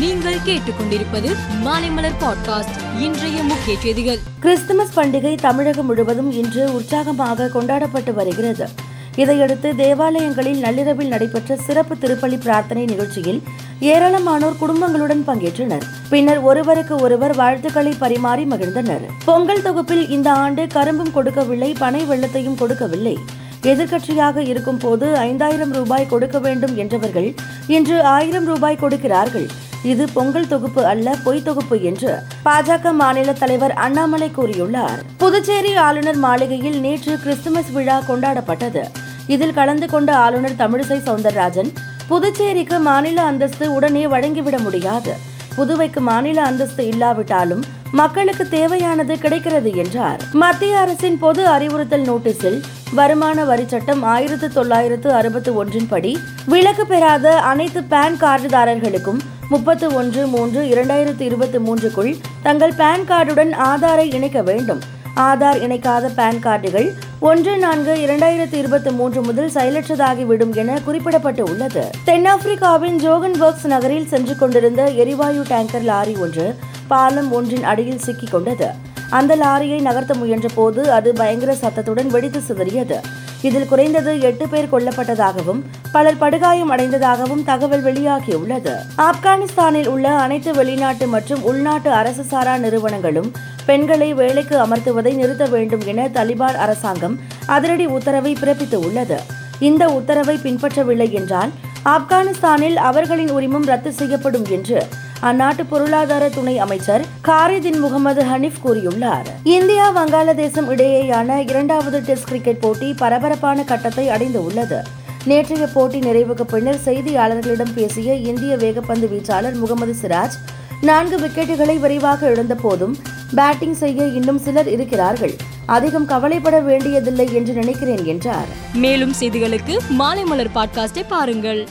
நீங்கள் கேட்டுக்கொண்டிருப்பது மாலைமலர் பாட்காஸ்ட் இன்றைய முக்கிய செய்திகள். கிறிஸ்துமஸ் பண்டிகை தமிழகம் முழுவதும் இன்று உற்சாகமாக கொண்டாடப்பட்டு வருகிறது. இதையடுத்து தேவாலயங்களில் நள்ளிரவில் நடைபெற்ற சிறப்பு திருப்பலி பிரார்த்தனை நிகழ்ச்சியில் ஏராளமானோர் குடும்பங்களுடன் பங்கேற்றனர். பின்னர் ஒருவருக்கு ஒருவர் வாழ்த்துக்களை பரிமாறி மகிழ்ந்தனர். பொங்கல் தொகுப்பில் இந்த ஆண்டு கரும்பும் கொடுக்கவில்லை பனை வெள்ளத்தையும் கொடுக்கவில்லை. எதிர்க்கட்சியாக இருக்கும் போது ஐந்தாயிரம் ரூபாய் கொடுக்க வேண்டும் என்றவர்கள் இன்று ஆயிரம் ரூபாய் கொடுக்கிறார்கள். இது பொங்கல் தொகுப்பு அல்ல பொய் தொகுப்பு என்று பாஜக மாநில தலைவர் அண்ணாமலை கூறியுள்ளார். புதுச்சேரி ஆளுநர் மாளிகையில் நேற்று கிறிஸ்துமஸ் விழா கொண்டாடப்பட்டது. இதில் கலந்து கொண்ட ஆளுநர் தமிழிசை சவுந்தரராஜன் புதுச்சேரிக்கு மாநில அந்தஸ்து உடனே வழங்கிவிட முடியாது. புதுவைக்கு மாநில அந்தஸ்து இல்லாவிட்டாலும் மக்களுக்கு தேவையானது கிடைக்கிறது என்றார். மத்திய அரசின் பொது அறிவுறுத்தல் நோட்டீஸில் வருமான வரி சட்டம் ஆயிரத்து தொள்ளாயிரத்து அறுபத்தி ஒன்றின் படி விலக்கு பெறாத அனைத்து பான் கார்டுதாரர்களுக்கும் முப்பத்து ஒன்று மூன்று இரண்டாயிரத்து இருபத்தி மூன்றுக்குள் தங்கள் பான் கார்டுடன் ஆதாரை இணைக்க வேண்டும். ஆதார் இணைக்காத பான் கார்டுகள் ஒன்று நான்கு இரண்டாயிரத்து இருபத்தி மூன்று முதல் செயலற்றதாகிவிடும் என குறிப்பிடப்பட்டு உள்ளது தென்னாப்பிரிக்காவின் ஜோகன்பர்க்ஸ் நகரில் சென்று கொண்டிருந்த எரிவாயு டேங்கர் லாரி ஒன்று பாலம் ஒன்றின் அடியில் சிக்கிக் கொண்டது. அந்த லாரியை நகர்த்த முயன்ற போது அது பயங்கர சத்தத்துடன் வெடித்து சிதறியது. இதில் குறைந்தது எட்டு பேர் கொல்லப்பட்டதாகவும் பலர் படுகாயம் அடைந்ததாகவும் தகவல் வெளியாகியுள்ளது. ஆப்கானிஸ்தானில் உள்ள அனைத்து வெளிநாட்டு மற்றும் உள்நாட்டு அரசு சாரா நிறுவனங்களும் பெண்களை வேலைக்கு அமர்த்துவதை நிறுத்த வேண்டும் என தலிபான் அரசாங்கம் அதிரடி உத்தரவை பிறப்பித்து உள்ளது இந்த உத்தரவை பின்பற்றவில்லை என்றால் ஆப்கானிஸ்தானில் அவர்களின் உரிமம் ரத்து செய்யப்படும் என்று அந்நாட்டு பொருளாதார துணை அமைச்சர் காரிதின் முகமது ஹனீப் கூறியுள்ளார். இந்தியா வங்காளதேசம் இடையேயான இரண்டாவது டெஸ்ட் கிரிக்கெட் போட்டி பரபரப்பான கட்டத்தை அடைந்து உள்ளது. நேற்றைய போட்டி நிறைவுக்கு பின்னர் செய்தியாளர்களிடம் பேசிய இந்திய வேகப்பந்து வீச்சாளர் முகமது சிராஜ் நான்கு விக்கெட்டுகளை விரைவாக இழந்த போதும் பேட்டிங் செய்ய இன்னும் சிலர் இருக்கிறார்கள். அதிகம் கவலைப்பட வேண்டியதில்லை என்று நினைக்கிறேன் என்றார். மேலும் செய்திகளுக்கு மாலை மலர் பாட்காஸ்டை பாருங்கள்.